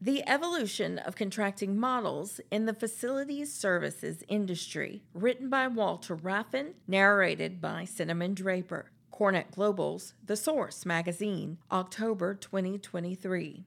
The Evolution of Contracting Models in the Facilities Services Industry, written by Walter Rafin, narrated by Cinnamon Draper. CoreNet Global's The Source magazine, October 2023.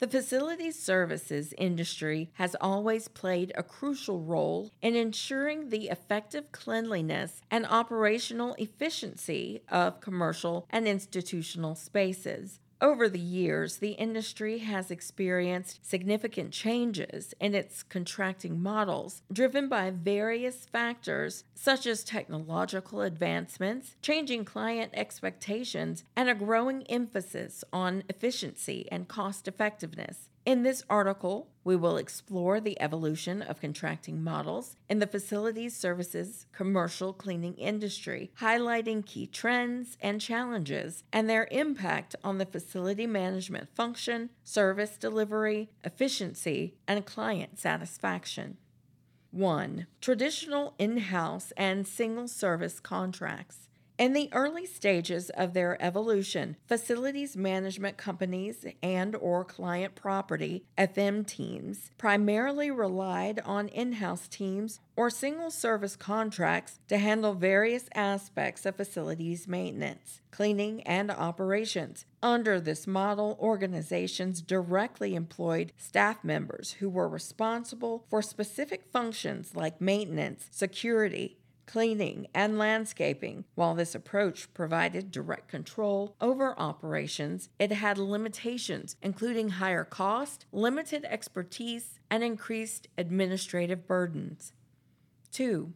The facilities services industry has always played a crucial role in ensuring the effective cleanliness and operational efficiency of commercial and institutional spaces. Over the years, the industry has experienced significant changes in its contracting models, driven by various factors such as technological advancements, changing client expectations, and a growing emphasis on efficiency and cost effectiveness. In this article, we will explore the evolution of contracting models in the facilities services commercial cleaning industry, highlighting key trends and challenges and their impact on the facility management function, service delivery, efficiency, and client satisfaction. 1. Traditional in house and single service contracts. In the early stages of their evolution, facilities management companies and or client property FM teams primarily relied on in-house teams or single service contracts to handle various aspects of facilities maintenance, cleaning, and operations. Under this model, organizations directly employed staff members who were responsible for specific functions like maintenance, security, cleaning, and landscaping. While this approach provided direct control over operations, it had limitations, including higher cost, limited expertise, and increased administrative burdens. 2.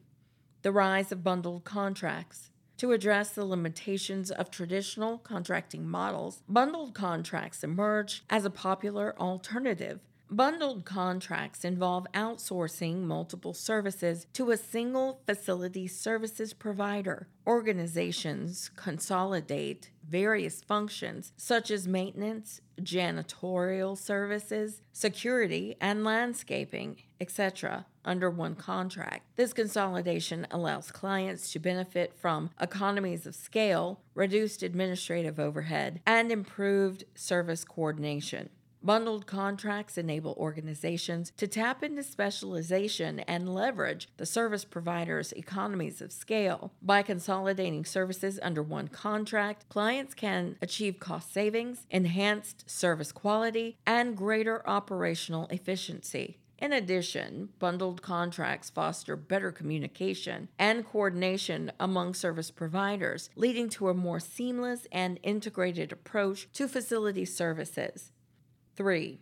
The rise of bundled contracts. To address the limitations of traditional contracting models, bundled contracts emerged as a popular alternative Bundled contracts involve outsourcing multiple services to a single facility services provider. Organizations consolidate various functions such as maintenance, janitorial services, security, and landscaping, etc., under one contract. This consolidation allows clients to benefit from economies of scale, reduced administrative overhead, and improved service coordination. Bundled contracts enable organizations to tap into specialization and leverage the service provider's economies of scale. By consolidating services under one contract, clients can achieve cost savings, enhanced service quality, and greater operational efficiency. In addition, bundled contracts foster better communication and coordination among service providers, leading to a more seamless and integrated approach to facility services. Three,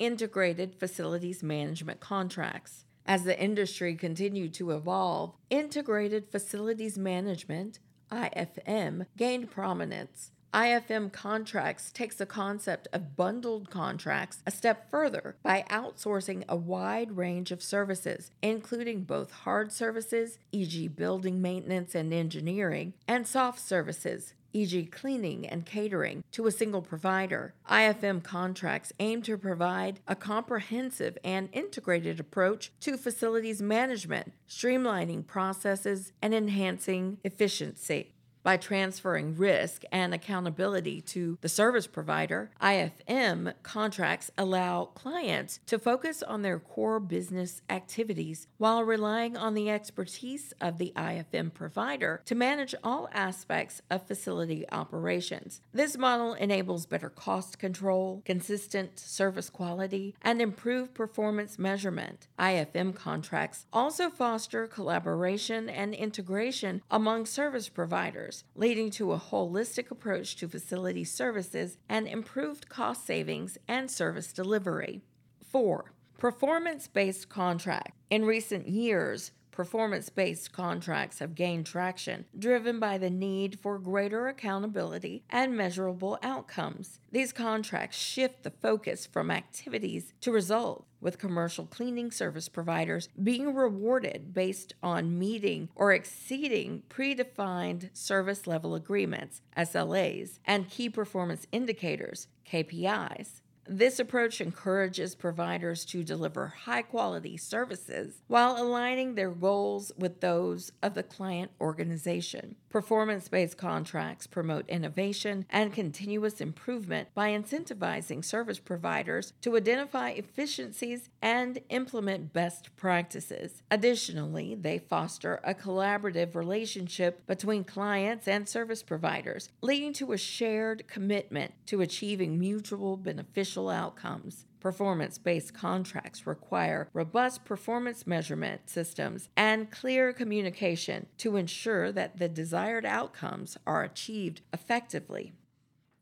integrated facilities management contracts. As the industry continued to evolve, integrated facilities management, IFM, gained prominence. IFM contracts takes the concept of bundled contracts a step further by outsourcing a wide range of services, including both hard services, e.g., building maintenance and engineering, and soft services, e.g., cleaning and catering, to a single provider. IFM contracts aim to provide a comprehensive and integrated approach to facilities management, streamlining processes and enhancing efficiency. By transferring risk and accountability to the service provider, IFM contracts allow clients to focus on their core business activities while relying on the expertise of the IFM provider to manage all aspects of facility operations. This model enables better cost control, consistent service quality, and improved performance measurement. IFM contracts also foster collaboration and integration among service providers leading to a holistic approach to facility services and improved cost savings and service delivery. 4. Performance based contract. In recent years, Performance based contracts have gained traction, driven by the need for greater accountability and measurable outcomes. These contracts shift the focus from activities to results, with commercial cleaning service providers being rewarded based on meeting or exceeding predefined service level agreements, SLAs, and key performance indicators, KPIs. This approach encourages providers to deliver high quality services while aligning their goals with those of the client organization. Performance based contracts promote innovation and continuous improvement by incentivizing service providers to identify efficiencies and implement best practices. Additionally, they foster a collaborative relationship between clients and service providers, leading to a shared commitment to achieving mutual beneficial outcomes. Performance based contracts require robust performance measurement systems and clear communication to ensure that the desired outcomes are achieved effectively.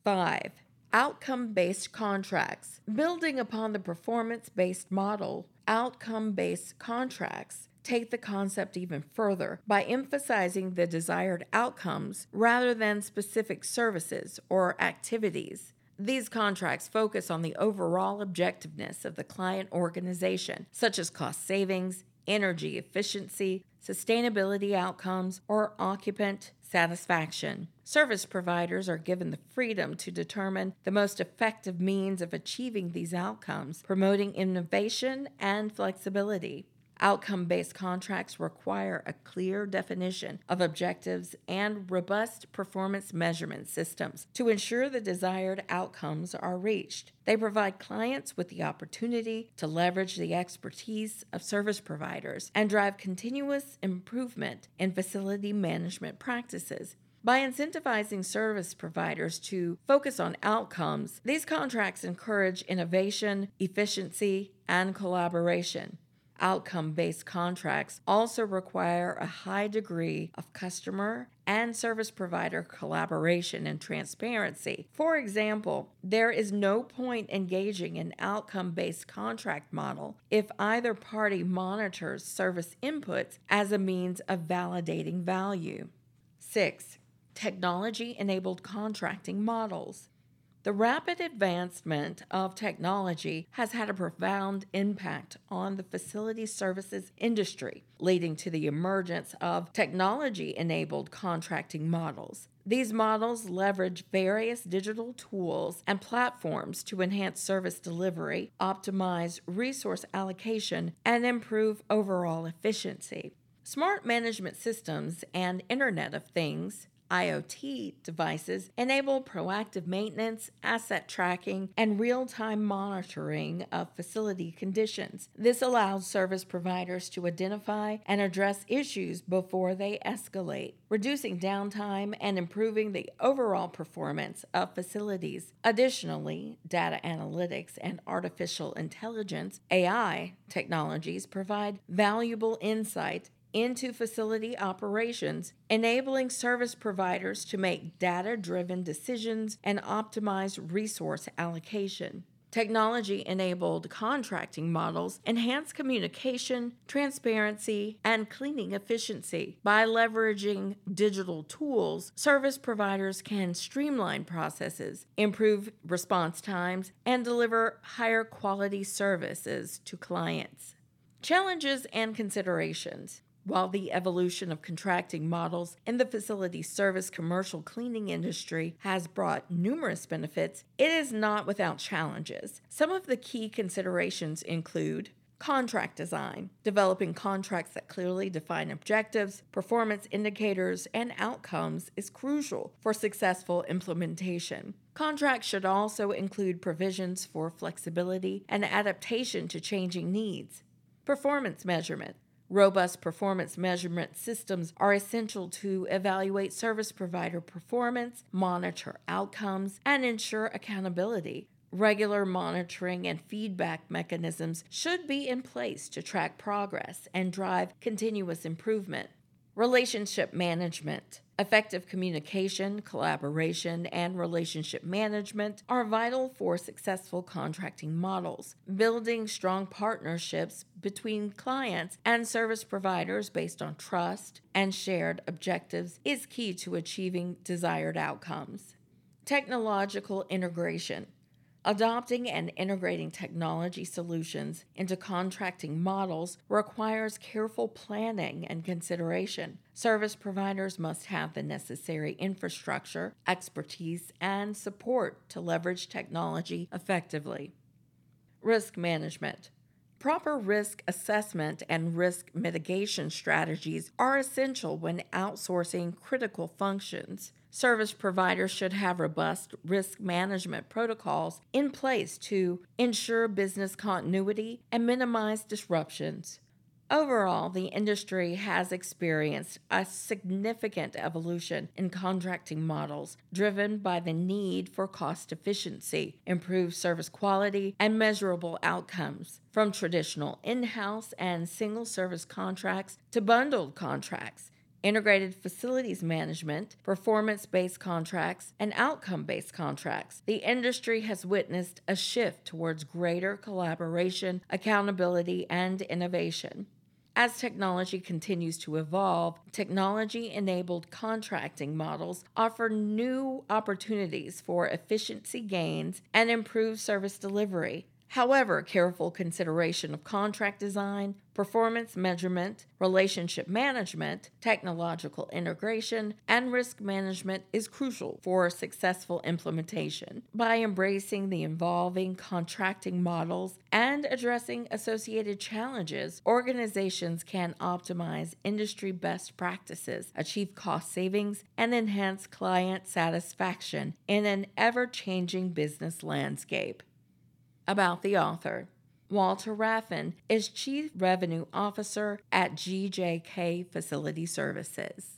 5. Outcome based contracts. Building upon the performance based model, outcome based contracts take the concept even further by emphasizing the desired outcomes rather than specific services or activities. These contracts focus on the overall objectiveness of the client organization, such as cost savings, energy efficiency, sustainability outcomes, or occupant satisfaction. Service providers are given the freedom to determine the most effective means of achieving these outcomes, promoting innovation and flexibility. Outcome based contracts require a clear definition of objectives and robust performance measurement systems to ensure the desired outcomes are reached. They provide clients with the opportunity to leverage the expertise of service providers and drive continuous improvement in facility management practices. By incentivizing service providers to focus on outcomes, these contracts encourage innovation, efficiency, and collaboration. Outcome based contracts also require a high degree of customer and service provider collaboration and transparency. For example, there is no point engaging in outcome based contract model if either party monitors service inputs as a means of validating value. 6. Technology enabled contracting models. The rapid advancement of technology has had a profound impact on the facility services industry, leading to the emergence of technology enabled contracting models. These models leverage various digital tools and platforms to enhance service delivery, optimize resource allocation, and improve overall efficiency. Smart management systems and Internet of Things IoT devices enable proactive maintenance, asset tracking, and real time monitoring of facility conditions. This allows service providers to identify and address issues before they escalate, reducing downtime and improving the overall performance of facilities. Additionally, data analytics and artificial intelligence AI technologies provide valuable insight into facility operations, enabling service providers to make data driven decisions and optimize resource allocation. Technology enabled contracting models enhance communication, transparency, and cleaning efficiency. By leveraging digital tools, service providers can streamline processes, improve response times, and deliver higher quality services to clients. Challenges and considerations. While the evolution of contracting models in the facility service commercial cleaning industry has brought numerous benefits, it is not without challenges. Some of the key considerations include Contract design. Developing contracts that clearly define objectives, performance indicators, and outcomes is crucial for successful implementation. Contracts should also include provisions for flexibility and adaptation to changing needs. Performance measurement. Robust performance measurement systems are essential to evaluate service provider performance, monitor outcomes, and ensure accountability. Regular monitoring and feedback mechanisms should be in place to track progress and drive continuous improvement. Relationship management. Effective communication, collaboration, and relationship management are vital for successful contracting models. Building strong partnerships between clients and service providers based on trust and shared objectives is key to achieving desired outcomes. Technological integration. Adopting and integrating technology solutions into contracting models requires careful planning and consideration. Service providers must have the necessary infrastructure, expertise, and support to leverage technology effectively. Risk management. Proper risk assessment and risk mitigation strategies are essential when outsourcing critical functions. Service providers should have robust risk management protocols in place to ensure business continuity and minimize disruptions. Overall, the industry has experienced a significant evolution in contracting models driven by the need for cost efficiency, improved service quality, and measurable outcomes. From traditional in house and single service contracts to bundled contracts, integrated facilities management, performance based contracts, and outcome based contracts. The industry has witnessed a shift towards greater collaboration, accountability, and innovation. As technology continues to evolve, technology enabled contracting models offer new opportunities for efficiency gains and improved service delivery. However, careful consideration of contract design, performance measurement, relationship management, technological integration, and risk management is crucial for successful implementation. By embracing the evolving contracting models and addressing associated challenges, organizations can optimize industry best practices, achieve cost savings, and enhance client satisfaction in an ever changing business landscape about the author. Walter Rafin is Chief Revenue Officer at GJK Facility Services.